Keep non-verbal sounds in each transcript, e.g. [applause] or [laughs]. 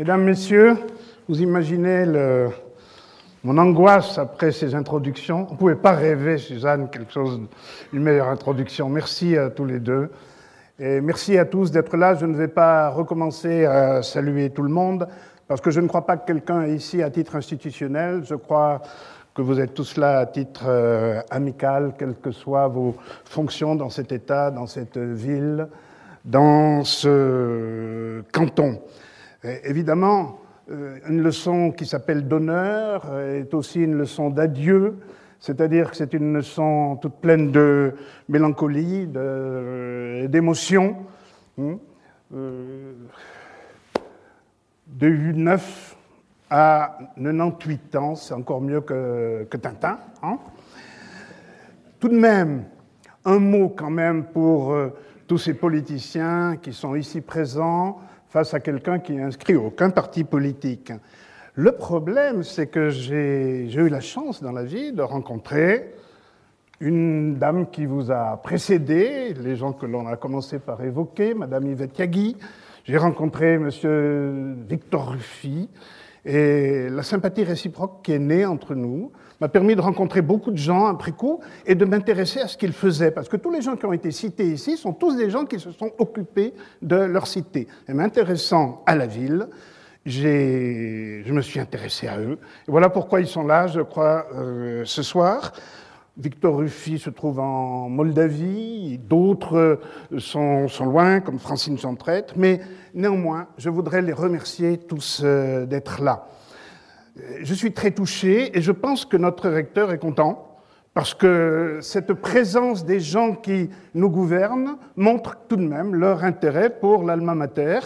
Mesdames, Messieurs, vous imaginez mon angoisse après ces introductions. On ne pouvait pas rêver, Suzanne, quelque chose, une meilleure introduction. Merci à tous les deux. Et merci à tous d'être là. Je ne vais pas recommencer à saluer tout le monde, parce que je ne crois pas que quelqu'un est ici à titre institutionnel. Je crois que vous êtes tous là à titre euh, amical, quelles que soient vos fonctions dans cet État, dans cette ville, dans ce canton. Évidemment, euh, une leçon qui s'appelle d'honneur est aussi une leçon d'adieu, c'est-à-dire que c'est une leçon toute pleine de mélancolie, d'émotion. Hein. Euh, de 9 à 98 ans, c'est encore mieux que, Tintin. Hein. Tout de même, un mot quand même pour euh, tous ces politiciens qui sont ici présents face à quelqu'un qui n'est inscrit aucun parti politique. Le problème, c'est que j'ai eu la chance dans la vie de rencontrer une dame qui vous a précédé, les gens que l'on a commencé par évoquer, Madame Yvette Yagui. J'ai rencontré Monsieur Victor Ruffy, et la sympathie réciproque qui est née entre nous m'a permis de rencontrer beaucoup de gens après coup et de m'intéresser à ce qu'ils faisaient. Parce que tous les gens qui ont été cités ici sont tous des gens qui se sont occupés de leur cité. Et m'intéressant à la ville, je me suis intéressé à eux. Et voilà pourquoi ils sont là, je crois, euh, ce soir. Victor Ruffy se trouve en Moldavie, d'autres sont, sont, loin, comme Francine Chantrette, mais néanmoins, je voudrais les remercier tous euh, d'être là. Je suis très touché et je pense que notre recteur est content parce que cette présence des gens qui nous gouvernent montre tout de même leur intérêt pour l'alma mater.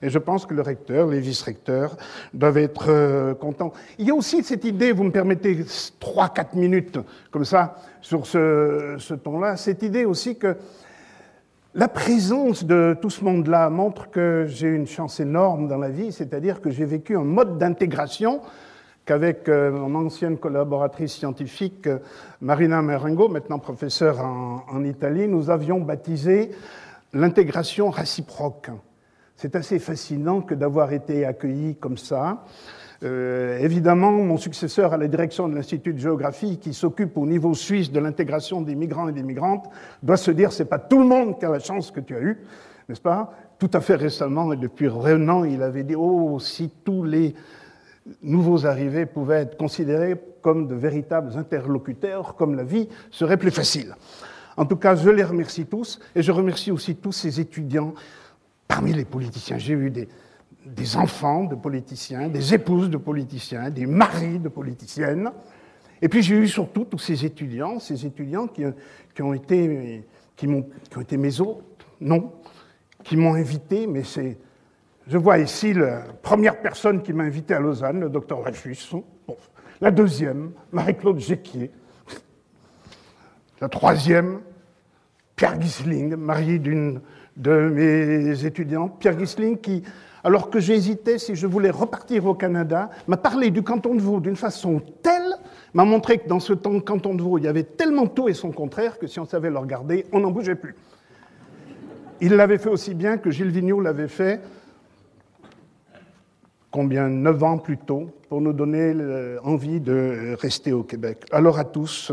Et je pense que le recteur, les vice-recteurs doivent être euh, contents. Il y a aussi cette idée, vous me permettez trois, quatre minutes comme ça sur ce, ce ton-là, cette idée aussi que la présence de tout ce monde-là montre que j'ai une chance énorme dans la vie, c'est-à-dire que j'ai vécu un mode d'intégration qu'avec euh, mon ancienne collaboratrice scientifique euh, Marina Merengo, maintenant professeure en, Italie, nous avions baptisé l'intégration réciproque. C'est assez fascinant que d'avoir été accueilli comme ça. Euh, évidemment, mon successeur à la direction de l'Institut de géographie, qui s'occupe au niveau suisse de l'intégration des migrants et des migrantes, doit se dire c'est pas tout le monde qui a la chance que tu as eue, n'est-ce pas? Tout à fait récemment, et depuis un an, il avait dit oh si tous les nouveaux arrivés pouvaient être considérés comme de véritables interlocuteurs, comme la vie serait plus facile. En tout cas, je les remercie tous et je remercie aussi tous ces étudiants parmi les politiciens. J'ai eu des, enfants de politiciens, des épouses de politiciens, des maris de politiciennes. Et puis j'ai eu surtout tous ces étudiants, ces étudiants qui, ont, été, qui, qui ont été mes hôtes, non, qui m'ont invité, mais c'est je vois ici la première personne qui m'a invité à Lausanne, le docteur Dreyfus. La deuxième, Marie-Claude Géquier. La troisième, Pierre Gisling, marié d'une de mes étudiantes. Pierre Gisling qui, alors que j'hésitais si je voulais repartir au Canada, m'a parlé du canton de Vaud d'une façon telle, m'a montré que dans ce canton de Vaud, il y avait tellement tout et son contraire que si on savait le regarder, on n'en bougeait plus. Il l'avait fait aussi bien que Gilles Vigneault l'avait fait combien, neuf ans plus tôt, pour nous donner envie de rester au Québec. Alors à tous,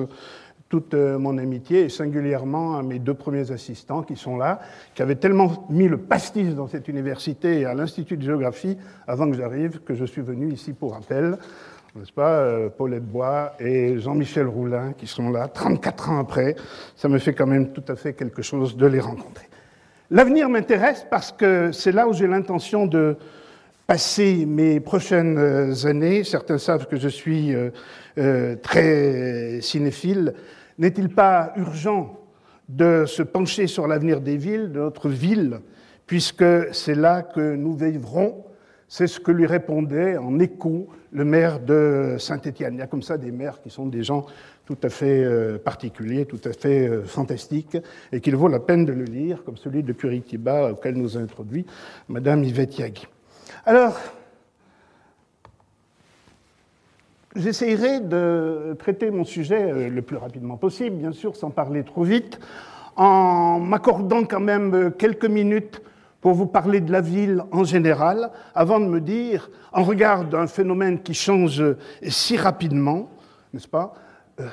toute euh, mon amitié, et singulièrement à mes deux premiers assistants qui sont là, qui avaient tellement mis le pastis dans cette université et à l'Institut de géographie avant que j'arrive, que je suis venu ici pour rappel, n'est-ce pas, euh, Paulette Bois et Jean-Michel Roulin qui sont là, 34 ans après. Ça me fait quand même tout à fait quelque chose de les rencontrer. L'avenir m'intéresse parce que c'est là où j'ai l'intention de, passer mes prochaines euh, années, certains savent que je suis euh, euh, très cinéphile, n'est-il pas urgent de se pencher sur l'avenir des villes, de notre ville, puisque c'est là que nous vivrons? C'est ce que lui répondait en écho le maire de Saint-Étienne. Il y a comme ça des maires qui sont des gens tout à fait particuliers, tout à fait fantastiques, et qu'il vaut la peine de le lire, comme celui de Curitiba auquel nous a introduit Madame Yvette Yagui. Alors, j'essayerai de traiter mon sujet euh, le plus rapidement possible, bien sûr, sans parler trop vite, en m'accordant quand même quelques minutes pour vous parler de la ville en général, avant de me dire, en regard d'un phénomène qui change si rapidement, n'est-ce pas, euh,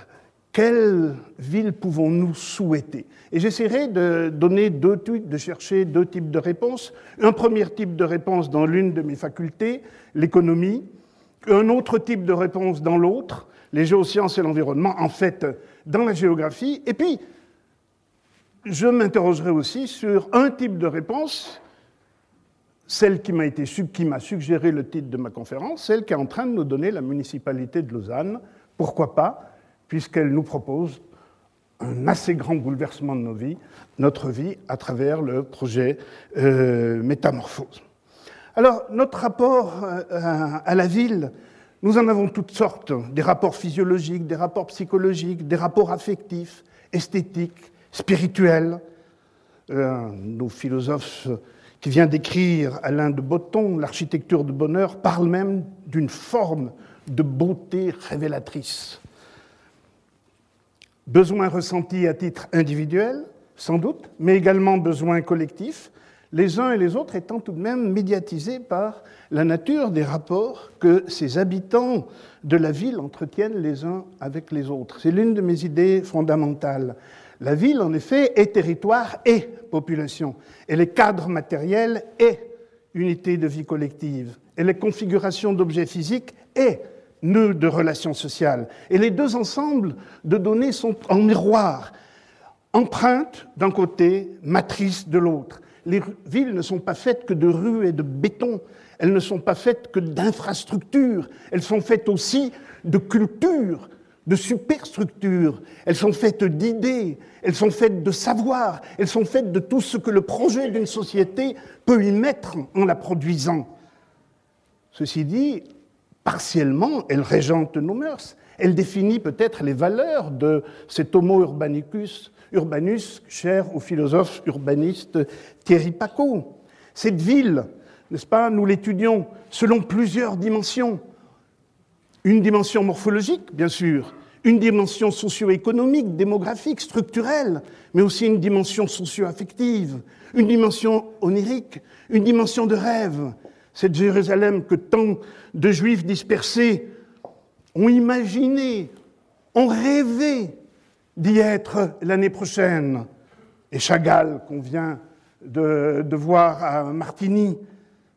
quelle ville pouvons-nous souhaiter? Et j'essaierai de donner deux types, de chercher deux types de réponses. Un premier type de réponse dans l'une de mes facultés, l'économie, un autre type de réponse dans l'autre, les géosciences et l'environnement, en fait, dans la géographie. Et puis, je m'interrogerai aussi sur un type de réponse, celle qui m'a, été, qui m'a suggéré le titre de ma conférence, celle qui est en train de nous donner la municipalité de Lausanne. Pourquoi pas, puisqu'elle nous propose un assez grand bouleversement de nos vies, notre vie à travers le projet euh, Métamorphose. Alors, notre rapport euh, à la ville, nous en avons toutes sortes, des rapports physiologiques, des rapports psychologiques, des rapports affectifs, esthétiques, spirituel. Euh, nos philosophes qui vient d'écrire Alain de Botton, L'architecture du bonheur, parlent même d'une forme de beauté révélatrice. Besoin ressenti à titre individuel, sans doute, mais également besoin collectif, les uns et les autres étant tout de même médiatisés par la nature des rapports que ces habitants de la ville entretiennent les uns avec les autres. C'est l'une de mes idées fondamentales. La ville, en effet, est territoire et population. Elle est cadre matériel et unité de vie collective. Elle est configuration d'objets physiques et nœud de relations sociales. Et les deux ensembles de données sont en miroir, empreintes d'un côté, matrice de l'autre. Les villes ne sont pas faites que de rues et de béton, elles ne sont pas faites que d'infrastructures, elles sont faites aussi de cultures, de superstructures, elles sont faites d'idées, elles sont faites de savoir, elles sont faites de tout ce que le projet d'une société peut y mettre en la produisant. Ceci dit, partiellement, elle régente nos mœurs, elle définit peut-être les valeurs de cet homo urbanicus, urbanus cher au philosophe urbaniste Thierry Paco. Cette ville, n'est-ce pas, nous l'étudions selon plusieurs dimensions. Une dimension morphologique, bien sûr, une dimension socio-économique, démographique, structurelle, mais aussi une dimension socio-affective, une dimension onirique, une dimension de rêve. Cette Jérusalem que tant de juifs dispersés ont imaginé, ont rêvé d'y être l'année prochaine. Et Chagall, qu'on vient de, voir à Martigny,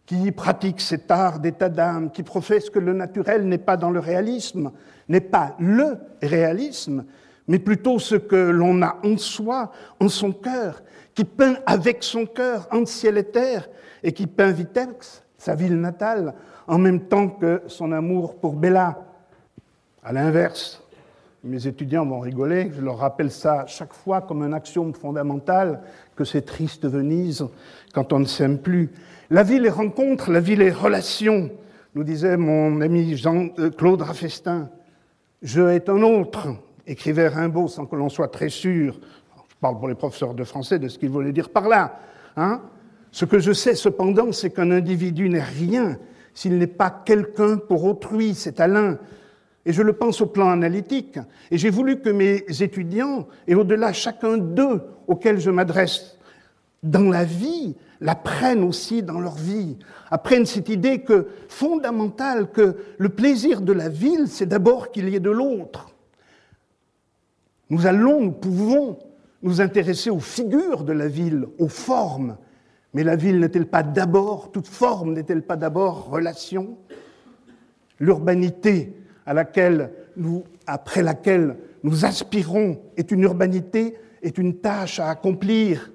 qui pratique cet art d'état d'âme, qui professe que le naturel n'est pas dans le réalisme, n'est pas le réalisme, mais plutôt ce que l'on a en soi, en son cœur, qui peint avec son cœur entre ciel et terre, et qui peint Vitex, sa ville natale, en même temps que son amour pour Bella. À l'inverse, mes étudiants vont rigoler, je leur rappelle ça chaque fois comme un axiome fondamental, que c'est triste Venise quand on ne s'aime plus. La ville est rencontre, la ville est relation, nous disait mon ami Jean-Claude Raffestin. Je est un autre, écrivait Rimbaud sans que l'on soit très sûr, je parle pour les professeurs de français de ce qu'il voulait dire par là. Hein ce que je sais cependant, c'est qu'un individu n'est rien s'il n'est pas quelqu'un pour autrui, c'est Alain. Et je le pense au plan analytique. Et j'ai voulu que mes étudiants, et au-delà chacun d'eux auxquels je m'adresse dans la vie, la prennent aussi dans leur vie, apprennent cette idée que, fondamentale que le plaisir de la ville, c'est d'abord qu'il y ait de l'autre. Nous allons, nous pouvons nous intéresser aux figures de la ville, aux formes, mais la ville n'est-elle pas d'abord, toute forme n'est-elle pas d'abord relation? L'urbanité à laquelle nous, après laquelle nous aspirons est une urbanité, est une tâche à accomplir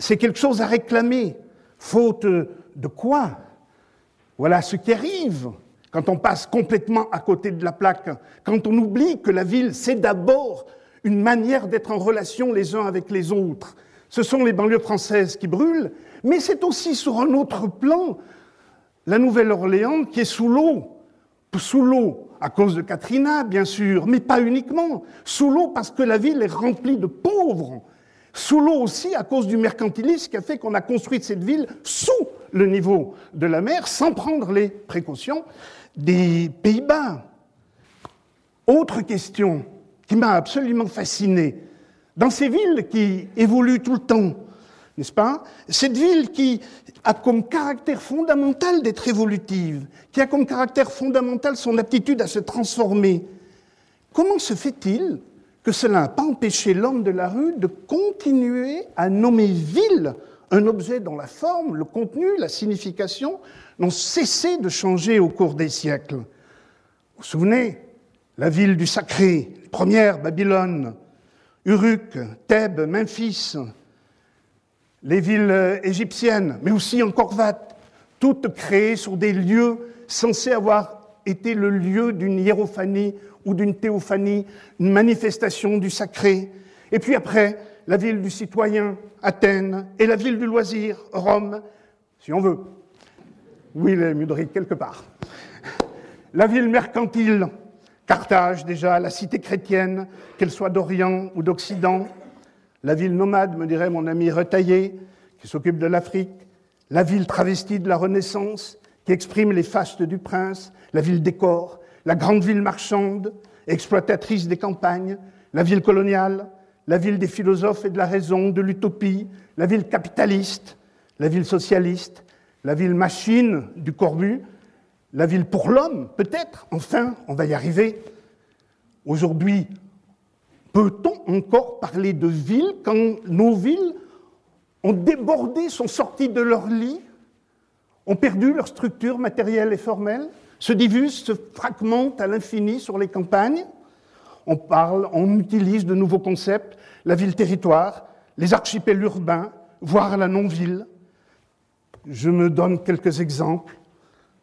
c'est quelque chose à réclamer. Faute de quoi? Voilà ce qui arrive quand on passe complètement à côté de la plaque, quand on oublie que la ville, c'est d'abord une manière d'être en relation les uns avec les autres. Ce sont les banlieues françaises qui brûlent, mais c'est aussi sur un autre plan la Nouvelle-Orléans qui est sous l'eau. Sous l'eau à cause de Katrina, bien sûr, mais pas uniquement. Sous l'eau parce que la ville est remplie de pauvres, sous l'eau aussi à cause du mercantilisme qui a fait qu'on a construit cette ville sous le niveau de la mer sans prendre les précautions des Pays-Bas. Autre question qui m'a absolument fasciné. Dans ces villes qui évoluent tout le temps, n'est-ce pas Cette ville qui a comme caractère fondamental d'être évolutive, qui a comme caractère fondamental son aptitude à se transformer, comment se fait-il que cela n'a pas empêché l'homme de la rue de continuer à nommer ville un objet dont la forme, le contenu, la signification n'ont cessé de changer au cours des siècles? Vous vous souvenez La ville du sacré, première Babylone, Uruk, Thèbes, Memphis, les villes égyptiennes, mais aussi en Corvate, toutes créées sur des lieux censés avoir été le lieu d'une hiérophanie ou d'une théophanie, une manifestation du sacré. Et puis après, la ville du citoyen, Athènes, et la ville du loisir, Rome, si on veut. Oui, les Mudric, quelque part. La ville mercantile, Carthage déjà, la cité chrétienne, qu'elle soit d'Orient ou d'Occident, la ville nomade, me dirait mon ami Retaillé, qui s'occupe de l'Afrique, la ville travestie de la Renaissance, qui exprime les fastes du prince, la ville décor, la grande ville marchande, exploitatrice des campagnes, la ville coloniale, la ville des philosophes et de la raison, de l'utopie, la ville capitaliste, la ville socialiste, la ville machine du Corbu, la ville pour l'homme, peut-être, enfin, on va y arriver. Aujourd'hui, peut-on encore parler de ville quand nos villes ont débordé, sont sorties de leur lit, ont perdu leur structure matérielle et formelle, se diffusent, se fragmentent à l'infini sur les campagnes? On parle, on utilise de nouveaux concepts, la ville-territoire, les archipels urbains, voire la non-ville. Je me donne quelques exemples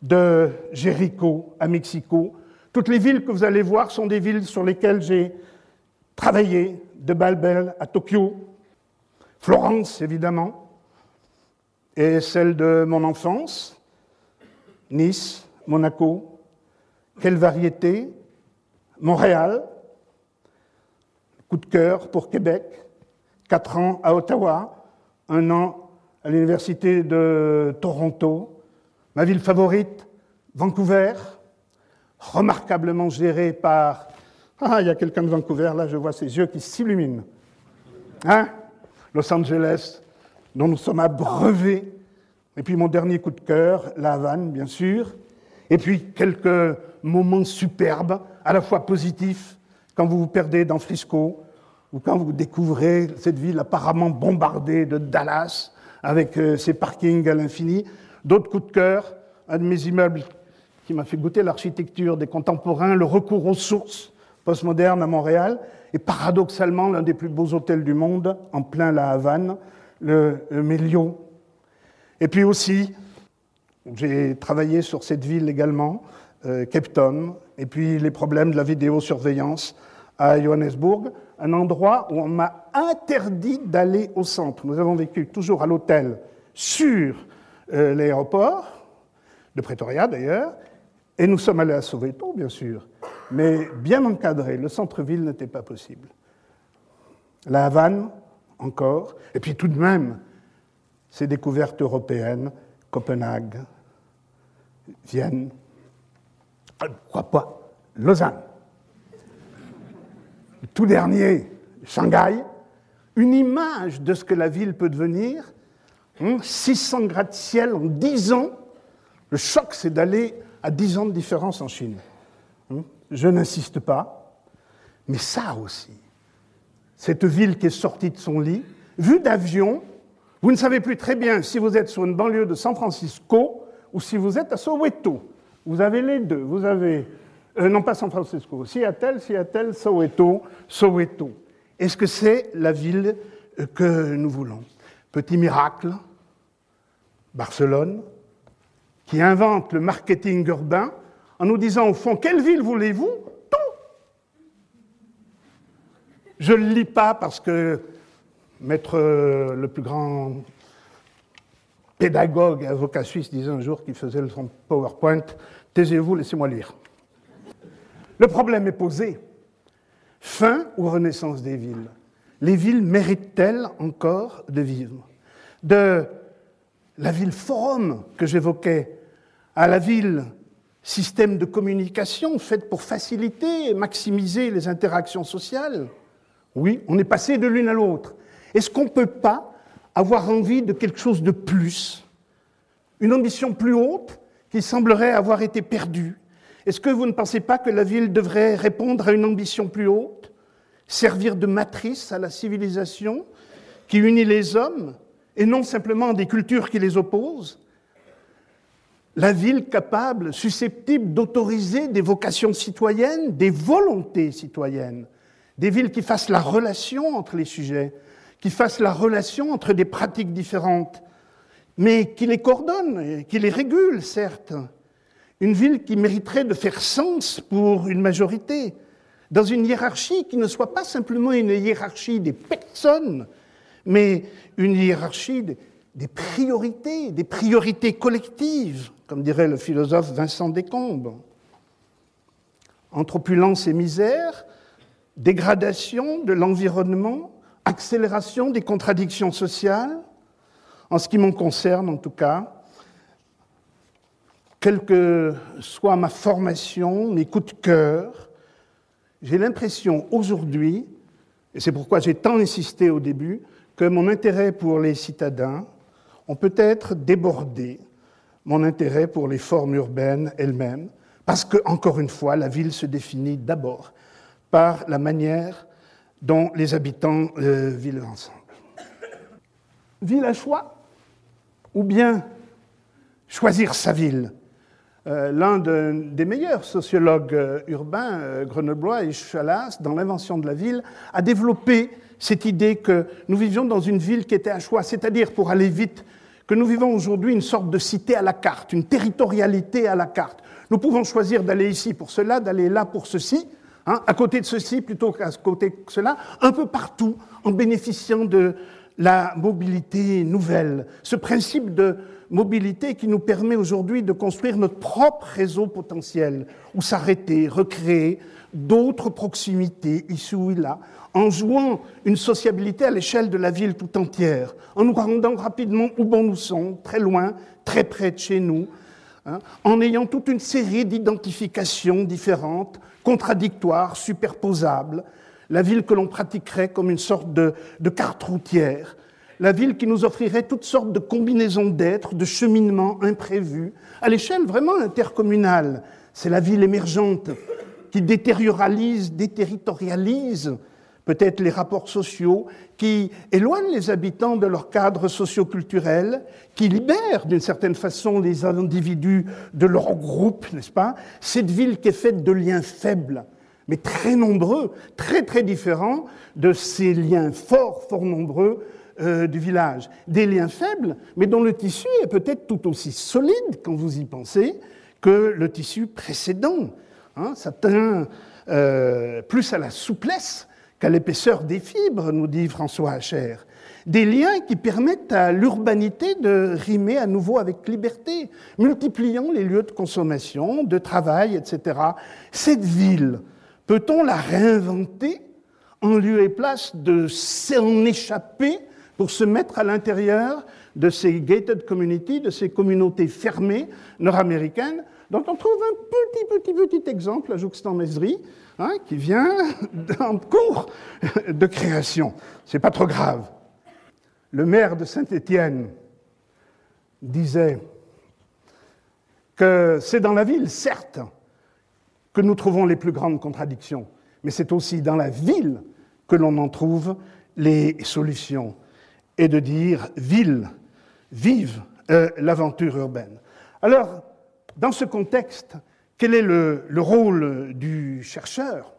de Jéricho à Mexico. Toutes les villes que vous allez voir sont des villes sur lesquelles j'ai travaillé, de Balbel à Tokyo, Florence évidemment, et celle de mon enfance, Nice, Monaco. Quelle variété. Montréal, coup de cœur pour Québec, quatre ans à Ottawa, un an à l'Université de Toronto, Ma ville favorite, Vancouver, remarquablement gérée par... Ah, il y a quelqu'un de Vancouver, là, je vois ses yeux qui s'illuminent. Hein? Los Angeles, dont nous sommes abreuvés. Et puis mon dernier coup de cœur, La Havane, bien sûr. Et puis quelques moments superbes, à la fois positifs, quand vous vous perdez dans Frisco, ou quand vous découvrez cette ville apparemment bombardée de Dallas, avec euh, ses parkings à l'infini, D'autres coups de cœur, un de mes immeubles qui m'a fait goûter l'architecture des contemporains, le recours aux sources postmodernes à Montréal, et paradoxalement l'un des plus beaux hôtels du monde, en plein La Havane, le, le Et puis aussi, j'ai travaillé sur cette ville également, euh, Cape Town, et puis les problèmes de la vidéosurveillance à Johannesburg, un endroit où on m'a interdit d'aller au centre. Nous avons vécu toujours à l'hôtel euh, l'aéroport, de Pretoria d'ailleurs, et nous sommes allés à Soweto, bien sûr, mais bien encadré. Le centre-ville n'était pas possible. La Havane, encore, et puis tout de même, ces découvertes européennes, Copenhague, Vienne, pourquoi pas Lausanne. tout dernier, Shanghai, une image de ce que la ville peut devenir 600 hmm? gratte-ciel en 10 ans. Le choc, c'est d'aller à 10 ans de différence en Chine. Hmm? Je n'insiste pas, mais ça aussi, cette ville qui est sortie de son lit, vue d'avion, vous ne savez plus très bien si vous êtes sur une banlieue de San Francisco ou si vous êtes à Soweto. Vous avez les deux. Vous avez, euh, non pas San Francisco, Seattle, Seattle, Soweto, Soweto. Est-ce que c'est la ville euh, que nous voulons? Petit miracle, Barcelone, qui invente le marketing urbain en nous disant au fond, quelle ville voulez-vous Tout. Je ne lis pas parce que maître euh, le plus grand pédagogue et avocat suisse disait un jour qu'il faisait son PowerPoint, taisez-vous, laissez-moi lire. Le problème est posé. Fin ou renaissance des villes? Les villes méritent-elles encore de vivre? De la ville forum que j'évoquais, à la ville système de communication fait pour faciliter et maximiser les interactions sociales? Oui, on est passé de l'une à l'autre. Est-ce qu'on ne peut pas avoir envie de quelque chose de plus, une ambition plus haute qui semblerait avoir été perdue. Est-ce que vous ne pensez pas que la ville devrait répondre à une ambition plus haute, servir de matrice à la civilisation qui unit les hommes et non simplement des cultures qui les opposent La ville capable, susceptible d'autoriser des vocations citoyennes, des volontés citoyennes, des villes qui fassent la relation entre les sujets, qui fassent la relation entre des pratiques différentes, mais qui les coordonnent, qui les régulent, certes. Une ville qui mériterait de faire sens pour une majorité, dans une hiérarchie qui ne soit pas simplement une hiérarchie des personnes, mais une hiérarchie des priorités, des priorités collectives, comme dirait le philosophe Vincent Descombes. Entre opulence et misère, dégradation de l'environnement, accélération des contradictions sociales, en ce qui me concerne en tout cas, quelle que soit ma formation, mes coups de cœur, j'ai l'impression aujourd'hui, et c'est pourquoi j'ai tant insisté au début, que mon intérêt pour les citadins ont peut-être débordé mon intérêt pour les formes urbaines elles-mêmes, parce que, encore une fois, la ville se définit d'abord par la manière dont les habitants euh, vivent ensemble. Ville à choix ou bien choisir sa ville? Euh, L'un des meilleurs sociologues euh, urbains, grenoblois et Chalas, dans l'invention de la ville, a développé cette idée que nous vivions dans une ville qui était à choix, c'est-à-dire, pour aller vite, que nous vivons aujourd'hui une sorte de cité à la carte, une territorialité à la carte. Nous pouvons choisir d'aller ici pour cela, d'aller là pour ceci, Hein, à côté de ceci plutôt qu'à côté de cela, un peu partout, en bénéficiant de la mobilité nouvelle. Ce principe de mobilité qui nous permet aujourd'hui de construire notre propre réseau potentiel, ou s'arrêter, recréer d'autres proximités ici ou là, en jouant une sociabilité à l'échelle de la ville tout entière, en nous rendant rapidement où bon nous sommes, très loin, très près de chez nous, hein, en ayant toute une série d'identifications différentes, contradictoire, superposable, la ville que l'on pratiquerait comme une sorte de, carte routière, la ville qui nous offrirait toutes sortes de combinaisons d'êtres, de cheminements imprévus, à l'échelle vraiment intercommunale. C'est la ville émergente qui détérioralise, déterritorialise peut-être les rapports sociaux, qui éloignent les habitants de leur cadre socio-culturel, qui libèrent d'une certaine façon les individus de leur groupe, n'est-ce pas? Cette ville qui est faite de liens faibles, mais très nombreux, très très différents de ces liens forts, fort nombreux euh, du village. Des liens faibles, mais dont le tissu est peut-être tout aussi solide, quand vous y pensez, que le tissu précédent. Hein, ça tient euh, plus à la souplesse qu'à l'épaisseur des fibres, nous dit François Hacher. Des liens qui permettent à l'urbanité de rimer à nouveau avec liberté, multipliant les lieux de consommation, de travail, etc. Cette ville, peut-on la réinventer en lieu et place de s'en échapper pour se mettre à l'intérieur de ces gated communities, de ces communautés fermées nord-américaines, dont on trouve un petit, petit, petit exemple à Jouxtan-Mézerie, Hein, qui vient d'un cours de création. C'est pas trop grave. Le maire de Saint-Étienne disait que c'est dans la ville, certes, que nous trouvons les plus grandes contradictions, mais c'est aussi dans la ville que l'on en trouve les solutions. Et de dire ville, vive euh, l'aventure urbaine. Alors, dans ce contexte, quel est le, rôle du chercheur?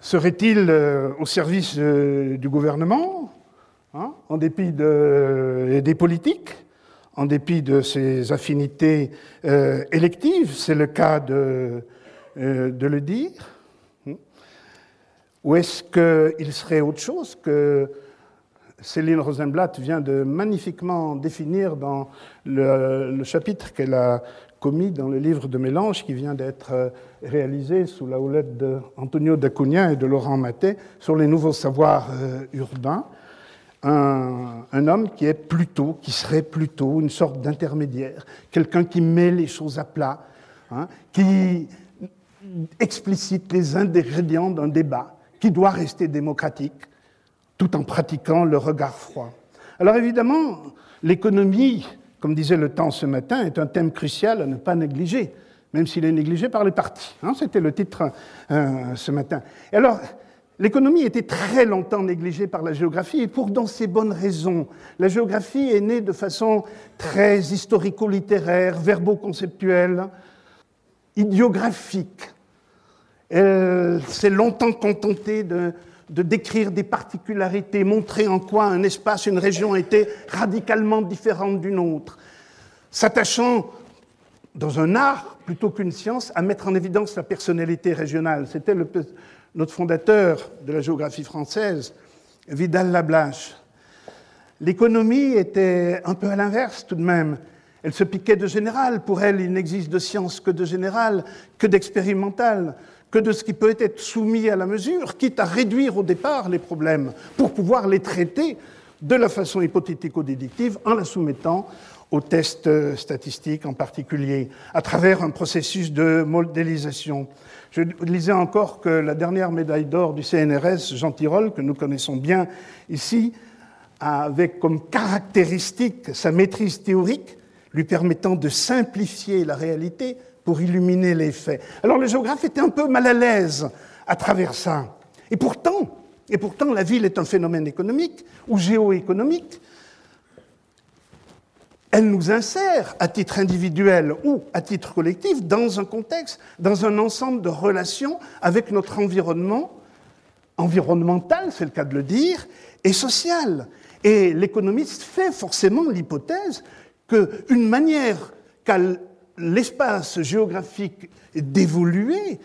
Serait-il euh, au service euh, du gouvernement, hein, en dépit des politiques, en dépit de ses affinités électives? C'est le cas de le dire. Ou est-ce qu'il serait autre chose que Céline Rosenblatt vient de magnifiquement définir dans le, chapitre qu'elle a commis dans le livre de Mélange qui vient d'être euh, réalisé sous la houlette d'Antonio D'Acunha et de Laurent Maté sur les nouveaux savoirs euh, urbains. Un, un, homme qui est plutôt, qui serait plutôt une sorte d'intermédiaire, quelqu'un qui met les choses à plat, hein, qui explicite les ingrédients d'un débat qui doit rester démocratique, tout en pratiquant le regard froid. Alors évidemment, l'économie, comme disait le temps ce matin, est un thème crucial à ne pas négliger, même s'il est négligé par les partis. Hein, C'était le titre euh, ce matin. Alors, l'économie était très longtemps négligée par la géographie, et pour dans ces bonnes raisons. La géographie est née de façon très historico-littéraire, verbo-conceptuelle, idiographique. Elle s'est longtemps contentée de, de décrire des particularités, montrer en quoi un espace, une région était radicalement différente d'une autre, s'attachant dans un art plutôt qu'une science à mettre en évidence la personnalité régionale. C'était notre fondateur de la géographie française, Vidal Lablache. L'économie était un peu à l'inverse tout de même. Elle se piquait de général. Pour elle, il n'existe de science que de général, que d'expérimental que de ce qui peut être soumis à la mesure, quitte à réduire au départ les problèmes pour pouvoir les traiter de la façon hypothético-dédictive en la soumettant aux tests statistiques en particulier, à travers un processus de modélisation. Je lisais encore que la dernière médaille d'or du CNRS, Jean Tirole, que nous connaissons bien ici, avec comme caractéristique sa maîtrise théorique, lui permettant de simplifier la réalité pour illuminer les faits. Alors le géographe était un peu mal à l'aise à travers ça. Et pourtant, la ville est un phénomène économique ou géoéconomique. Elle nous insère à titre individuel ou à titre collectif dans un contexte, dans un ensemble de relations avec notre environnement environnemental, c'est le cas de le dire, et social. Et l'économiste fait forcément l'hypothèse qu'une manière qu'a l'espace géographique d'évoluer,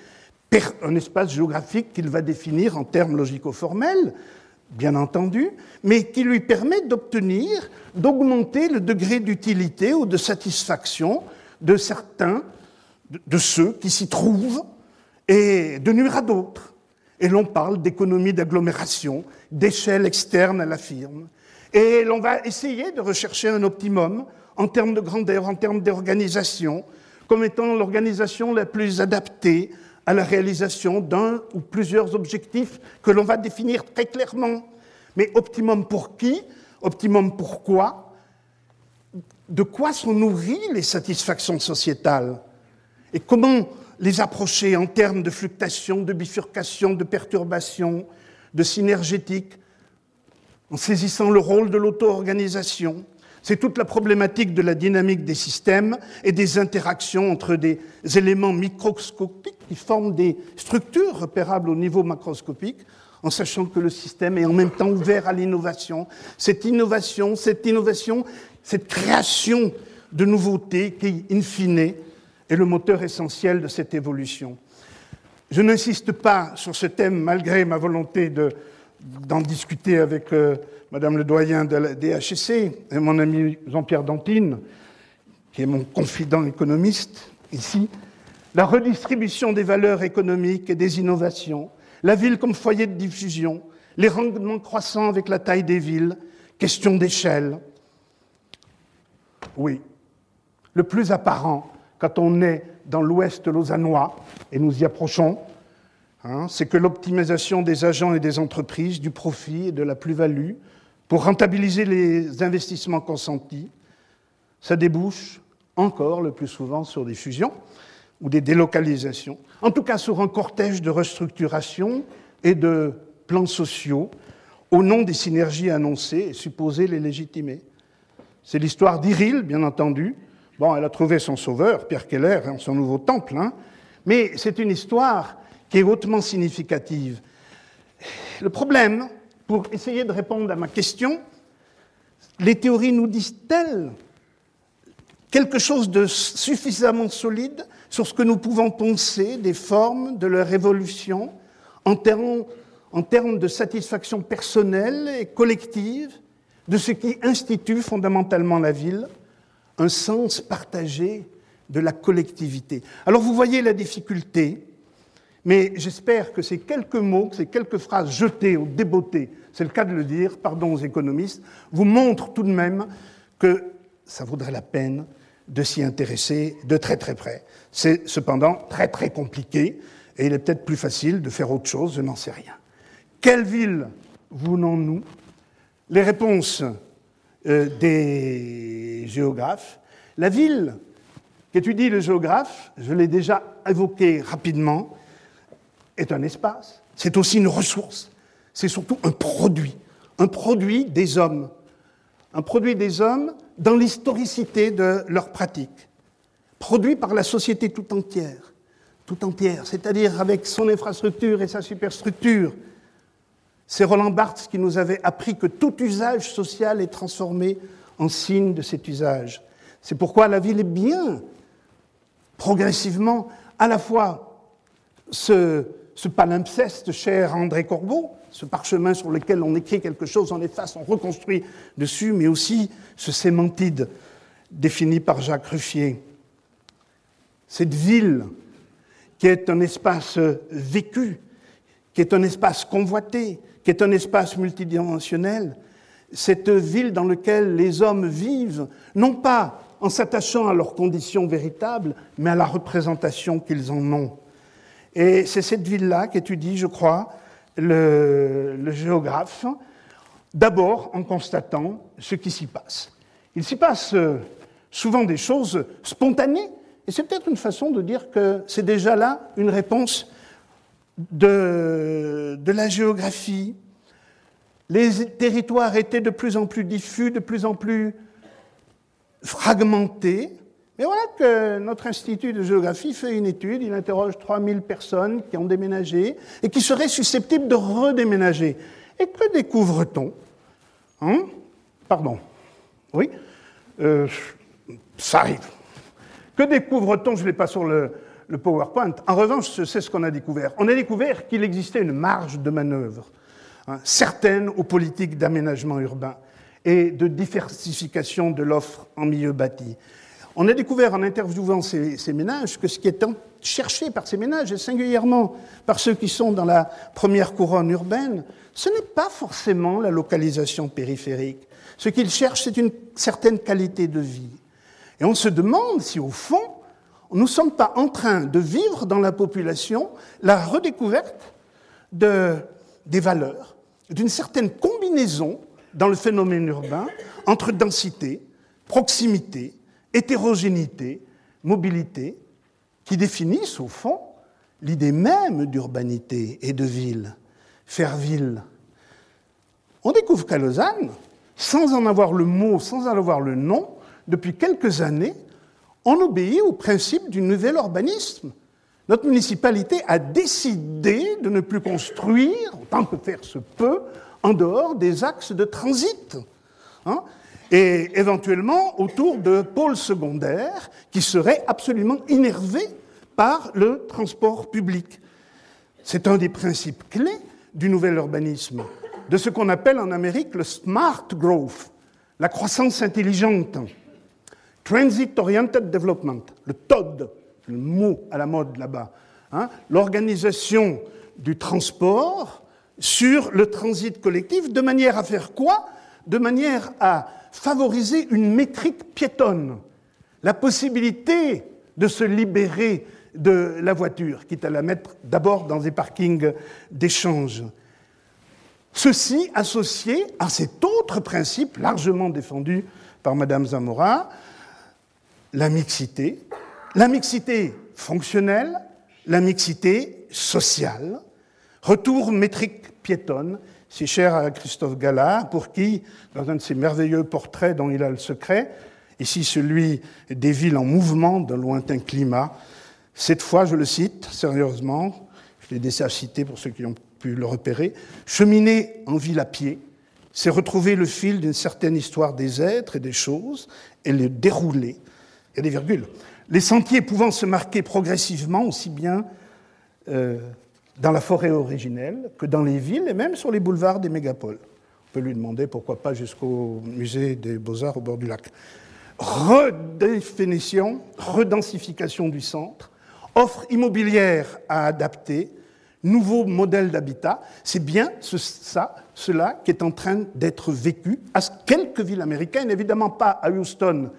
un espace géographique qu'il va définir en termes logico-formels, bien entendu, mais qui lui permet d'obtenir, d'augmenter le degré d'utilité ou de satisfaction de certains, de ceux qui s'y trouvent, et de nuire à d'autres. Et l'on parle d'économie d'agglomération, d'échelle externe à la firme. Et l'on va essayer de rechercher un optimum en termes de grandeur, en termes d'organisation, comme étant l'organisation la plus adaptée à la réalisation d'un ou plusieurs objectifs que l'on va définir très clairement. Mais optimum pour qui? Optimum pour quoi? De quoi sont nourries les satisfactions sociétales? Et comment les approcher en termes de fluctuation, de bifurcation, de perturbation, de synergétique, en saisissant le rôle de l'auto-organisation? C'est toute la problématique de la dynamique des systèmes et des interactions entre des éléments microscopiques qui forment des structures repérables au niveau macroscopique, en sachant que le système est en même temps ouvert à l'innovation. Cette innovation, cette innovation, cette création de nouveautés qui, in fine, est le moteur essentiel de cette évolution. Je n'insiste pas sur ce thème malgré ma volonté d'en discuter avec euh, Madame le doyen de la DHC et mon ami Jean-Pierre Dantine, qui est mon confident économiste ici, la redistribution des valeurs économiques et des innovations, la ville comme foyer de diffusion, les rendements croissants avec la taille des villes, question d'échelle. Oui, le plus apparent quand on est dans l'ouest lausannois, et nous y approchons, hein, c'est que l'optimisation des agents et des entreprises, du profit et de la plus-value, pour rentabiliser les investissements consentis, ça débouche encore le plus souvent sur des fusions ou des délocalisations, en tout cas sur un cortège de restructuration et de plans sociaux au nom des synergies annoncées et supposées les légitimer. C'est l'histoire d'Iril, bien entendu. Bon, elle a trouvé son sauveur, Pierre Keller, en son nouveau temple, hein. mais c'est une histoire qui est hautement significative. Le problème, pour essayer de répondre à ma question, les théories nous disent-elles quelque chose de suffisamment solide sur ce que nous pouvons penser des formes de leur évolution en termes, de satisfaction personnelle et collective de ce qui institue fondamentalement la ville, un sens partagé de la collectivité. Alors vous voyez la difficulté mais j'espère que ces quelques mots, ces quelques phrases jetées ou débotées, c'est le cas de le dire, pardon aux économistes, vous montrent tout de même que ça vaudrait la peine de s'y intéresser de très très près. C'est cependant très très compliqué et il est peut-être plus facile de faire autre chose, je n'en sais rien. Quelle ville voulons-nous? Les réponses euh, des géographes. La ville qu'étudie le géographe, je l'ai déjà évoqué rapidement, est un espace, c'est aussi une ressource, c'est surtout un produit, un produit des hommes, un produit des hommes dans l'historicité de leurs pratiques, produit par la société tout entière, tout entière, c'est-à-dire avec son infrastructure et sa superstructure. C'est Roland Barthes qui nous avait appris que tout usage social est transformé en signe de cet usage. C'est pourquoi la ville est bien, progressivement, à la fois ce, ce palimpseste cher André Corbeau, ce parchemin sur lequel on écrit quelque chose, on efface, on reconstruit dessus, mais aussi ce sémantide défini par Jacques Ruffier. Cette ville qui est un espace vécu, qui est un espace convoité, qui est un espace multidimensionnel, cette ville dans laquelle les hommes vivent, non pas en s'attachant à leurs conditions véritables, mais à la représentation qu'ils en ont. Et c'est cette ville-là qu'étudie, je crois, le, géographe, d'abord en constatant ce qui s'y passe. Il s'y passe euh, souvent des choses spontanées, et c'est peut-être une façon de dire que c'est déjà là une réponse de, de, la géographie. Les territoires étaient de plus en plus diffus, de plus en plus fragmentés. Mais voilà que notre institut de géographie fait une étude, il interroge 3000 personnes qui ont déménagé et qui seraient susceptibles de redéménager. Et que découvre-t-on hein? Pardon. Oui? Euh, Ça arrive. Que découvre-t-on? Je ne l'ai pas sur le, PowerPoint. En revanche, c'est ce qu'on a découvert. On a découvert qu'il existait une marge de manœuvre, hein, certaine aux politiques d'aménagement urbain et de diversification de l'offre en milieu bâti. On a découvert en interviewant ces, ménages que ce qui est cherché par ces ménages, et singulièrement par ceux qui sont dans la première couronne urbaine, ce n'est pas forcément la localisation périphérique. Ce qu'ils cherchent, c'est une certaine qualité de vie. Et on se demande si, au fond, nous ne sommes pas en train de vivre dans la population la redécouverte de, des valeurs, d'une certaine combinaison dans le phénomène urbain entre densité, proximité, hétérogénéité, mobilité, qui définissent au fond l'idée même d'urbanité et de ville, faire ville. On découvre qu'à Lausanne, sans en avoir le mot, sans en avoir le nom, depuis quelques années, on obéit au principe du nouvel urbanisme. Notre municipalité a décidé de ne plus construire, autant que faire se peut, en dehors des axes de transit. Hein, et éventuellement autour de pôles secondaires qui seraient absolument innervés par le transport public. C'est un des principes clés du nouvel urbanisme, de ce qu'on appelle en Amérique le smart growth, la croissance intelligente. Transit Oriented Development, le TOD, le mot à la mode là-bas, hein, l'organisation du transport sur le transit collectif, de manière à faire quoi? De manière à favoriser une métrique piétonne, la possibilité de se libérer de la voiture, quitte à la mettre d'abord dans des parkings d'échange. Ceci associé à cet autre principe largement défendu par Madame Zamora, la mixité, la mixité fonctionnelle, la mixité sociale, retour métrique piétonne, si cher à Christophe Gallard, pour qui, dans un de ses merveilleux portraits dont il a le secret, ici celui des villes en mouvement d'un lointain climat, cette fois, je le cite sérieusement, je l'ai déjà cité pour ceux qui ont pu le repérer, cheminer en ville à pied, c'est retrouver le fil d'une certaine histoire des êtres et des choses et le dérouler il y a des virgules. Les sentiers pouvant se marquer progressivement aussi bien euh, dans la forêt originelle que dans les villes et même sur les boulevards des mégapoles. On peut lui demander pourquoi pas jusqu'au musée des beaux-arts au bord du lac. Redéfinition, redensification du centre, offre immobilière à adapter, nouveau modèle d'habitat, c'est bien ça, cela qui est en train d'être vécu à quelques villes américaines, évidemment pas à Houston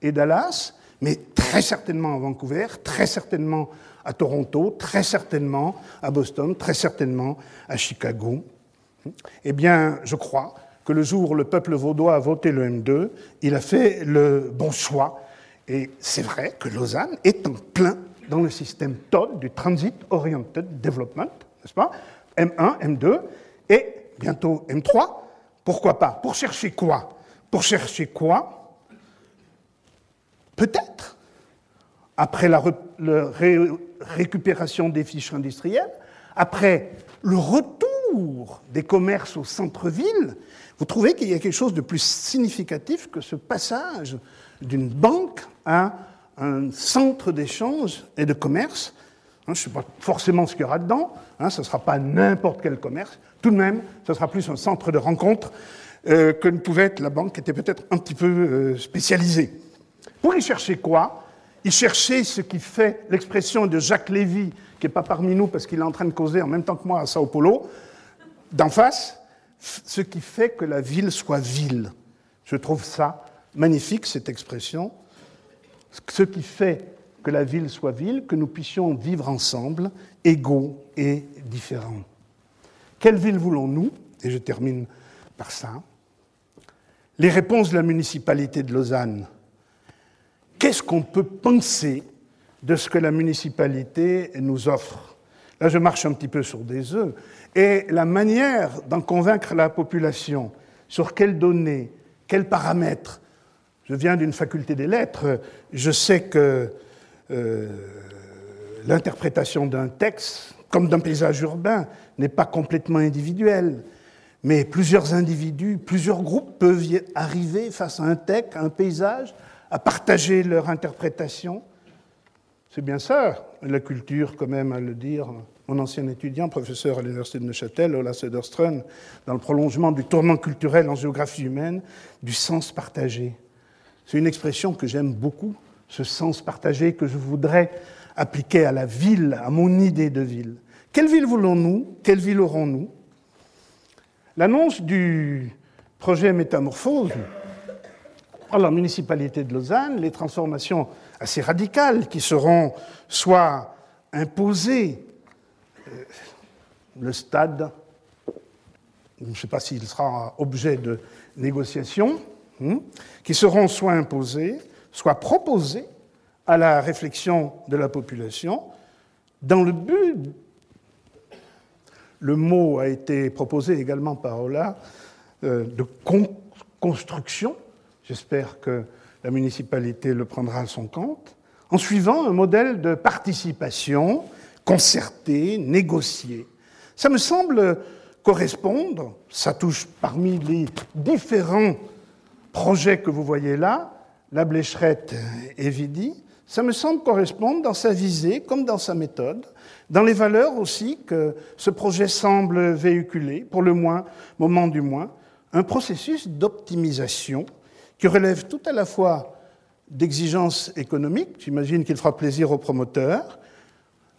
et Dallas, mais très certainement à Vancouver, très certainement à Toronto, très certainement à Boston, très certainement à Chicago. Eh bien, je crois que le jour où le peuple vaudois a voté le M2, il a fait le bon choix. Et c'est vrai que Lausanne est en plein dans le système TOD, du Transit Oriented Development, n'est-ce pas? M1, M2 et bientôt M3. Pourquoi pas? Pour chercher quoi? Pour chercher quoi? Peut-être, après la, récupération des fiches industrielles, après le retour des commerces au centre-ville, vous trouvez qu'il y a quelque chose de plus significatif que ce passage d'une banque à un centre d'échange et de commerce. Hein, je ne sais pas forcément ce qu'il y aura dedans, hein, ce ne sera pas n'importe quel commerce, tout de même, ce sera plus un centre de rencontre euh, que ne pouvait être la banque, qui était peut-être un petit peu euh, spécialisée. Pour y chercher quoi? Il cherchait ce qui fait l'expression de Jacques Lévy, qui n'est pas parmi nous parce qu'il est en train de causer en même temps que moi à Sao Paulo, d'en face, ce qui fait que la ville soit ville. Je trouve ça magnifique, cette expression. Ce qui fait que la ville soit ville, que nous puissions vivre ensemble, égaux et différents. Quelle ville voulons-nous? Et je termine par ça. Les réponses de la municipalité de Lausanne. Qu'est-ce qu'on peut penser de ce que la municipalité nous offre? Là, je marche un petit peu sur des œufs. Et la manière d'en convaincre la population, sur quelles données, quels paramètres. Je viens d'une faculté des lettres, je sais que euh, l'interprétation d'un texte, comme d'un paysage urbain, n'est pas complètement individuelle. Mais plusieurs individus, plusieurs groupes peuvent arriver face à un texte, à un paysage, à partager leur interprétation. C'est bien ça, la culture, quand même, à le dire. Mon ancien étudiant, professeur à l'Université de Neuchâtel, Ola Söderström, dans le prolongement du tournant culturel en géographie humaine, du sens partagé. C'est une expression que j'aime beaucoup, ce sens partagé que je voudrais appliquer à la ville, à mon idée de ville. Quelle ville voulons-nous? Quelle ville aurons-nous? L'annonce du projet Métamorphose par la municipalité de Lausanne, les transformations assez radicales qui seront soit imposées, euh, le stade, je ne sais pas s'il sera objet de négociations, hmm, qui seront soit imposées, soit proposées à la réflexion de la population dans le but le mot a été proposé également par Ola euh, de construction. J'espère que la municipalité le prendra à son compte, en suivant un modèle de participation concertée, négociée. Ça me semble correspondre, ça touche parmi les différents projets que vous voyez là, la Blécherette et Vidi, ça me semble correspondre dans sa visée comme dans sa méthode dans les valeurs aussi que ce projet semble véhiculer, pour le moins, moment du moins, un processus d'optimisation qui relève tout à la fois d'exigences économiques, j'imagine qu'il fera plaisir aux promoteurs,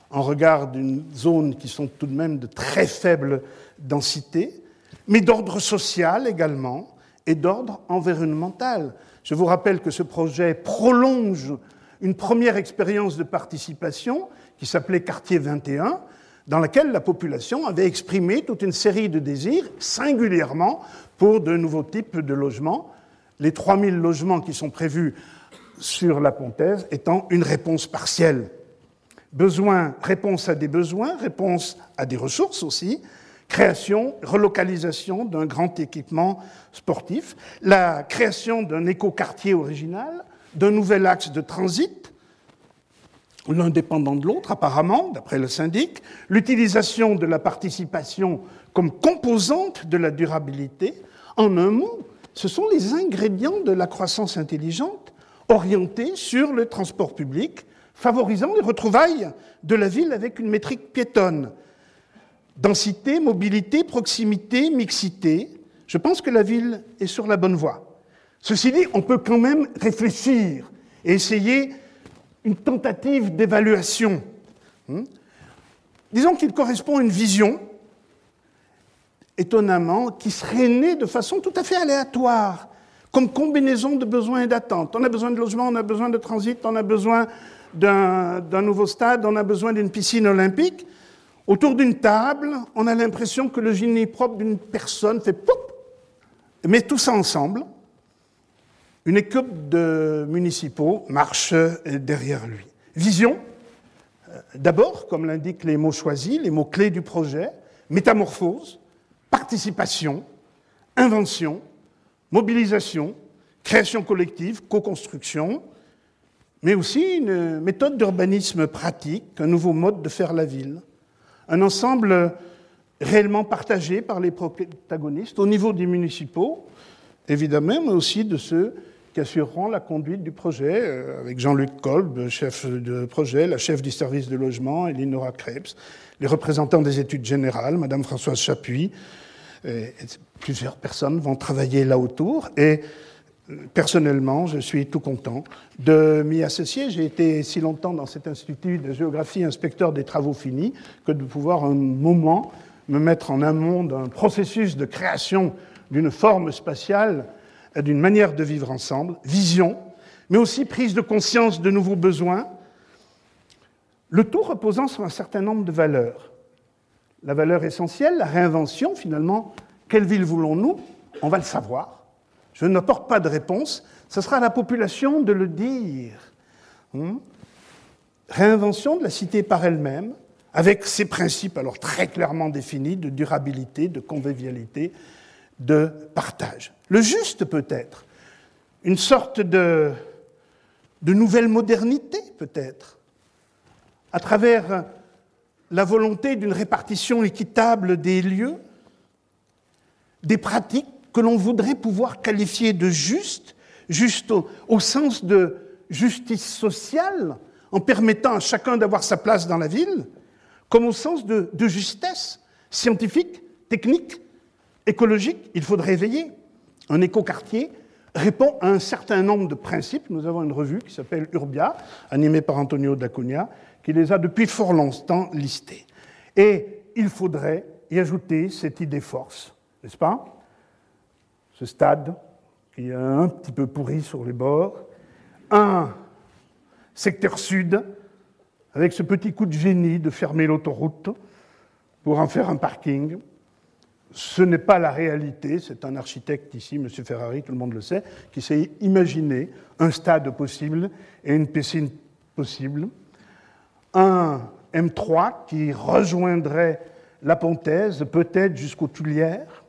en regard d'une zone qui sont tout de même de très faible densité, mais d'ordre social également et d'ordre environnemental. Je vous rappelle que ce projet prolonge une première expérience de participation qui s'appelait Quartier 21, dans laquelle la population avait exprimé toute une série de désirs, singulièrement pour de nouveaux types de logements, les 3000 logements qui sont prévus sur la Pontaise étant une réponse partielle. Besoin, réponse à des besoins, réponse à des ressources aussi, création, relocalisation d'un grand équipement sportif, la création d'un écoquartier original, d'un nouvel axe de transit, l'un dépendant de l'autre, apparemment, d'après le syndic, l'utilisation de la participation comme composante de la durabilité. En un mot, ce sont les ingrédients de la croissance intelligente orientés sur le transport public, favorisant les retrouvailles de la ville avec une métrique piétonne. Densité, mobilité, proximité, mixité. Je pense que la ville est sur la bonne voie. Ceci dit, on peut quand même réfléchir et essayer une tentative d'évaluation. Hmm? Disons qu'il correspond à une vision, étonnamment, qui serait née de façon tout à fait aléatoire, comme combinaison de besoins et d'attentes. On a besoin de logement, on a besoin de transit, on a besoin d'un nouveau stade, on a besoin d'une piscine olympique. Autour d'une table, on a l'impression que le génie propre d'une personne fait pop, met tout ça ensemble. Une équipe de municipaux marche derrière lui. Vision, euh, d'abord, comme l'indiquent les mots choisis, les mots clés du projet, métamorphose, participation, invention, mobilisation, création collective, co-construction, mais aussi une méthode d'urbanisme pratique, un nouveau mode de faire la ville, un ensemble réellement partagé par les protagonistes au niveau des municipaux, évidemment, mais aussi de ceux qui assureront la conduite du projet, euh, avec Jean-Luc Kolb, chef de projet, la chef du service de logement, Elinora Krebs, les représentants des études générales, Madame Françoise Chapuis, plusieurs personnes vont travailler là autour. Et euh, personnellement, je suis tout content de m'y associer. J'ai été si longtemps dans cet institut de géographie inspecteur des travaux finis que de pouvoir un moment me mettre en amont d'un processus de création d'une forme spatiale d'une manière de vivre ensemble, vision, mais aussi prise de conscience de nouveaux besoins, le tout reposant sur un certain nombre de valeurs. La valeur essentielle, la réinvention, finalement, quelle ville voulons-nous? On va le savoir. Je n'apporte pas de réponse, ce sera à la population de le dire. Hmm? Réinvention de la cité par elle-même, avec ses principes alors très clairement définis de durabilité, de convivialité, de partage. Le juste peut-être, une sorte de, nouvelle modernité peut-être, à travers la volonté d'une répartition équitable des lieux, des pratiques que l'on voudrait pouvoir qualifier de justes, juste au, sens de justice sociale, en permettant à chacun d'avoir sa place dans la ville, comme au sens de justesse scientifique, technique, écologique, il faudrait veiller. Un écoquartier répond à un certain nombre de principes. Nous avons une revue qui s'appelle Urbia, animée par Antonio D'Acunha, qui les a depuis fort longtemps listés. Et il faudrait y ajouter cette idée force, n'est-ce pas? Ce stade qui est un petit peu pourri sur les bords, un secteur sud, avec ce petit coup de génie de fermer l'autoroute pour en faire un parking, ce n'est pas la réalité. C'est un architecte ici, M. Ferrari, tout le monde le sait, qui s'est imaginé un stade possible et une piscine possible. Un M3 qui rejoindrait la Pontaise, peut-être jusqu'aux Tulières.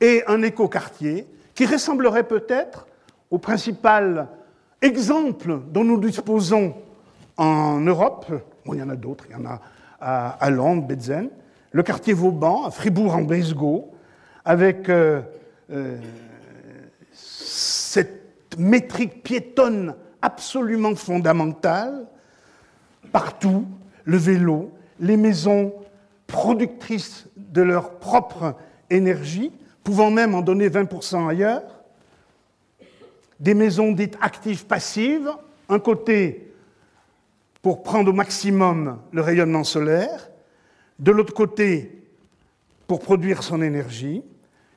Et un écoquartier qui ressemblerait peut-être au principal exemple dont nous disposons en Europe. Il y en a d'autres, il y en a à, Londres, Betzen le quartier Vauban, à Fribourg-en-Brisgau, avec euh, euh, cette métrique piétonne absolument fondamentale, partout, le vélo, les maisons productrices de leur propre énergie, pouvant même en donner 20% ailleurs, des maisons dites actives passives, un côté pour prendre au maximum le rayonnement solaire, de l'autre côté, pour produire son énergie,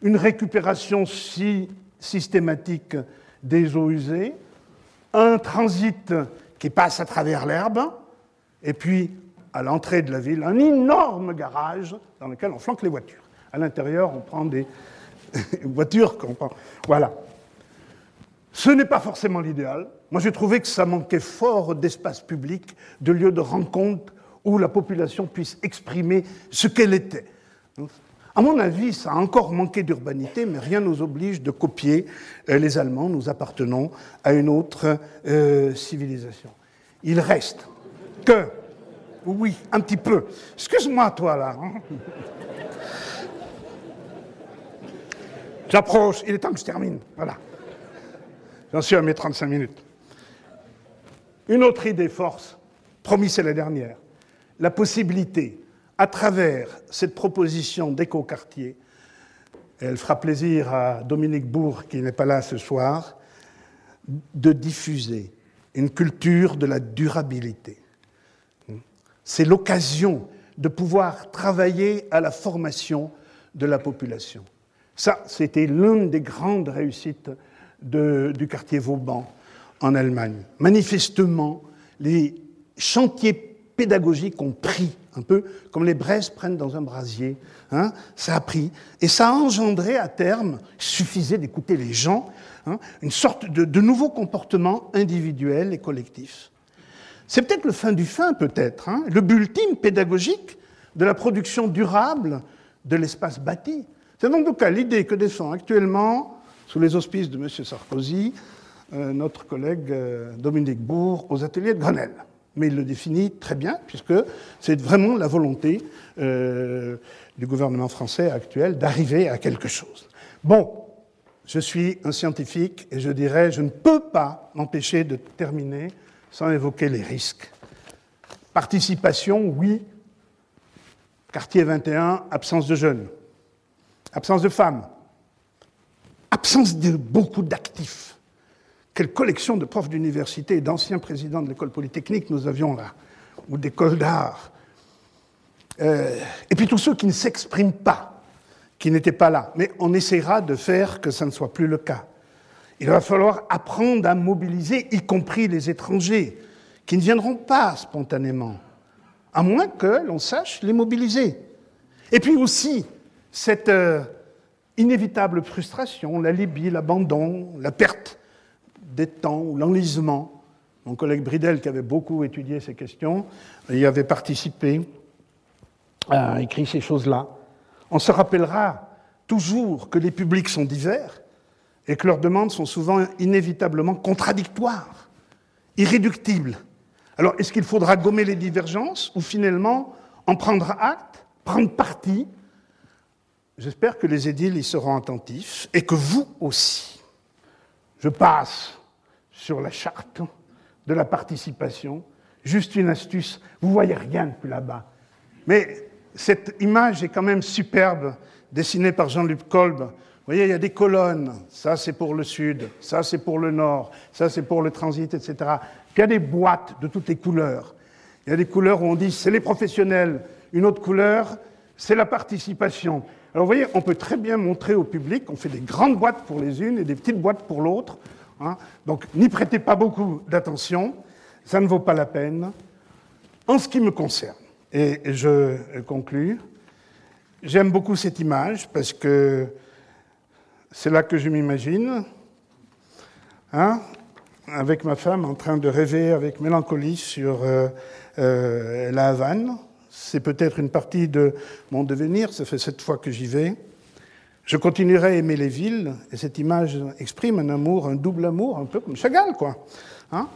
une récupération si systématique des eaux usées, un transit qui passe à travers l'herbe, et puis à l'entrée de la ville, un énorme garage dans lequel on flanque les voitures. À l'intérieur, on prend des [laughs] voitures qu'on prend. Voilà. Ce n'est pas forcément l'idéal. Moi, j'ai trouvé que ça manquait fort d'espace public, de lieux de rencontre où la population puisse exprimer ce qu'elle était. À mon avis, ça a encore manqué d'urbanité, mais rien ne nous oblige de copier euh, les Allemands. Nous appartenons à une autre euh, civilisation. Il reste que, oui, un petit peu. Excuse-moi, toi, là. Hein. J'approche, il est temps que je termine. Voilà. J'en suis à mes 35 minutes. Une autre idée force, promis, c'est la dernière la possibilité, à travers cette proposition d'écoquartier, elle fera plaisir à Dominique Bourg, qui n'est pas là ce soir, de diffuser une culture de la durabilité. C'est l'occasion de pouvoir travailler à la formation de la population. Ça, c'était l'une des grandes réussites du quartier Vauban en Allemagne. Manifestement, les chantiers pédagogiques ont pris, un peu comme les braises prennent dans un brasier. Hein, ça a pris. Et ça a engendré à terme, il suffisait d'écouter les gens, hein, une sorte de, nouveau comportement individuel et collectif. C'est peut-être le fin du fin, peut-être, hein, le but ultime pédagogique de la production durable de l'espace bâti. C'est en tout cas l'idée que défend actuellement, sous les auspices de M. Sarkozy, euh, notre collègue euh, Dominique Bourg aux ateliers de Grenelle. Mais il le définit très bien, puisque c'est vraiment la volonté euh, du gouvernement français actuel d'arriver à quelque chose. Bon, je suis un scientifique et je dirais, je ne peux pas m'empêcher de terminer sans évoquer les risques. Participation, oui. Quartier 21, absence de jeunes. Absence de femmes. Absence de beaucoup d'actifs. Quelle collection de profs d'université et d'anciens présidents de l'école polytechnique nous avions là, ou d'école d'art. Euh, et puis tous ceux qui ne s'expriment pas, qui n'étaient pas là. Mais on essaiera de faire que ça ne soit plus le cas. Il va falloir apprendre à mobiliser, y compris les étrangers, qui ne viendront pas spontanément, à moins que l'on sache les mobiliser. Et puis aussi, cette euh, inévitable frustration, la Libye, l'abandon, la perte des temps ou l'enlisement. Mon collègue Bridel, qui avait beaucoup étudié ces questions, y avait participé, a écrit ces choses-là. On se rappellera toujours que les publics sont divers et que leurs demandes sont souvent inévitablement contradictoires, irréductibles. Alors, est-ce qu'il faudra gommer les divergences ou finalement en prendre acte, prendre parti? J'espère que les édiles y seront attentifs et que vous aussi. Je passe sur la charte de la participation. Juste une astuce, vous voyez rien depuis là-bas. Mais cette image est quand même superbe, dessinée par Jean-Luc Kolb. Vous voyez, il y a des colonnes, ça c'est pour le sud, ça c'est pour le nord, ça c'est pour le transit, etc. Il y a des boîtes de toutes les couleurs. Il y a des couleurs où on dit c'est les professionnels, une autre couleur, c'est la participation. Alors vous voyez, on peut très bien montrer au public, on fait des grandes boîtes pour les unes et des petites boîtes pour l'autre. Hein. Donc n'y prêtez pas beaucoup d'attention, ça ne vaut pas la peine. En ce qui me concerne, et je conclus, j'aime beaucoup cette image parce que c'est là que je m'imagine, hein, avec ma femme en train de rêver avec mélancolie sur euh, euh, la Havane, c'est peut-être une partie de mon devenir, ça fait sept fois que j'y vais. Je continuerai à aimer les villes, et cette image exprime un amour, un double amour, un peu comme Chagall, quoi. Hein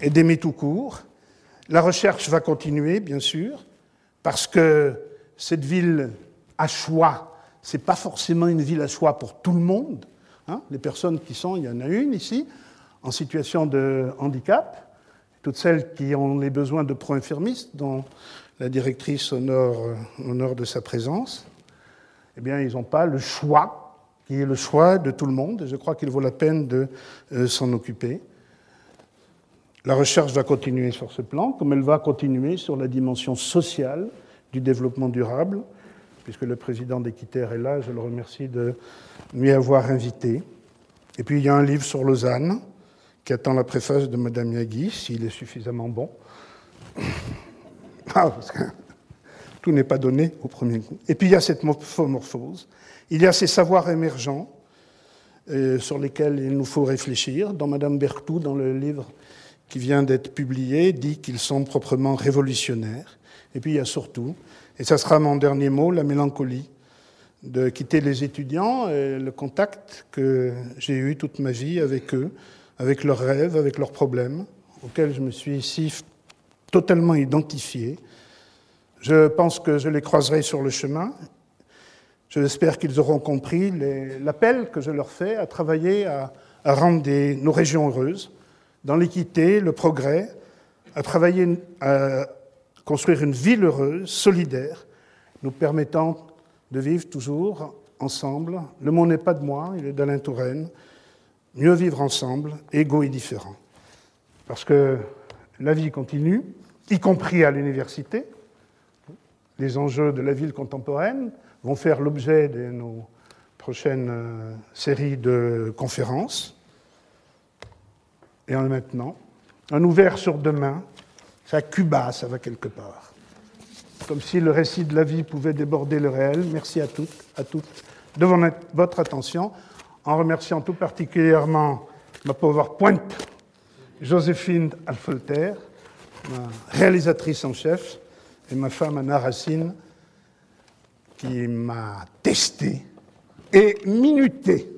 et d'aimer tout court. La recherche va continuer, bien sûr, parce que cette ville à choix, c'est pas forcément une ville à choix pour tout le monde. Hein les personnes qui sont, il y en a une ici, en situation de handicap, toutes celles qui ont les besoins de pro-infirmistes, dont la directrice honore, honore de sa présence, eh bien, ils n'ont pas le choix, qui est le choix de tout le monde, et je crois qu'il vaut la peine de euh, s'en occuper. La recherche va continuer sur ce plan, comme elle va continuer sur la dimension sociale du développement durable, puisque le président d'Équiterre est là, je le remercie de m'y avoir invité. Et puis il y a un livre sur Lausanne, qui attend la préface de Madame Yagui, s'il est suffisamment bon. [laughs] Ah, parce que tout n'est pas donné au premier coup. Et puis il y a cette morphose, il y a ces savoirs émergents euh, sur lesquels il nous faut réfléchir. Dans Madame Berthoud, dans le livre qui vient d'être publié, dit qu'ils sont proprement révolutionnaires. Et puis il y a surtout, et ça sera mon dernier mot, la mélancolie de quitter les étudiants et le contact que j'ai eu toute ma vie avec eux, avec leurs rêves, avec leurs problèmes, auxquels je me suis ici totalement identifié. Je pense que je les croiserai sur le chemin. J'espère qu'ils auront compris l'appel que je leur fais à travailler à, rendre nos régions heureuses, dans l'équité, le progrès, à travailler à construire une ville heureuse, solidaire, nous permettant de vivre toujours ensemble. Le mot n'est pas de moi, il est d'Alain Touraine. Mieux vivre ensemble, égaux et différents. Parce que la vie continue, y compris à l'université. Les enjeux de la ville contemporaine vont faire l'objet de nos prochaines euh, séries de conférences. Et en maintenant, un ouvert sur demain, Ça Cuba, ça va quelque part. Comme si le récit de la vie pouvait déborder le réel. Merci à toutes, à toutes de votre attention, en remerciant tout particulièrement ma pauvre pointe, Joséphine Alfolter, ma réalisatrice en chef, et ma femme Anna Racine, qui m'a testé et minuté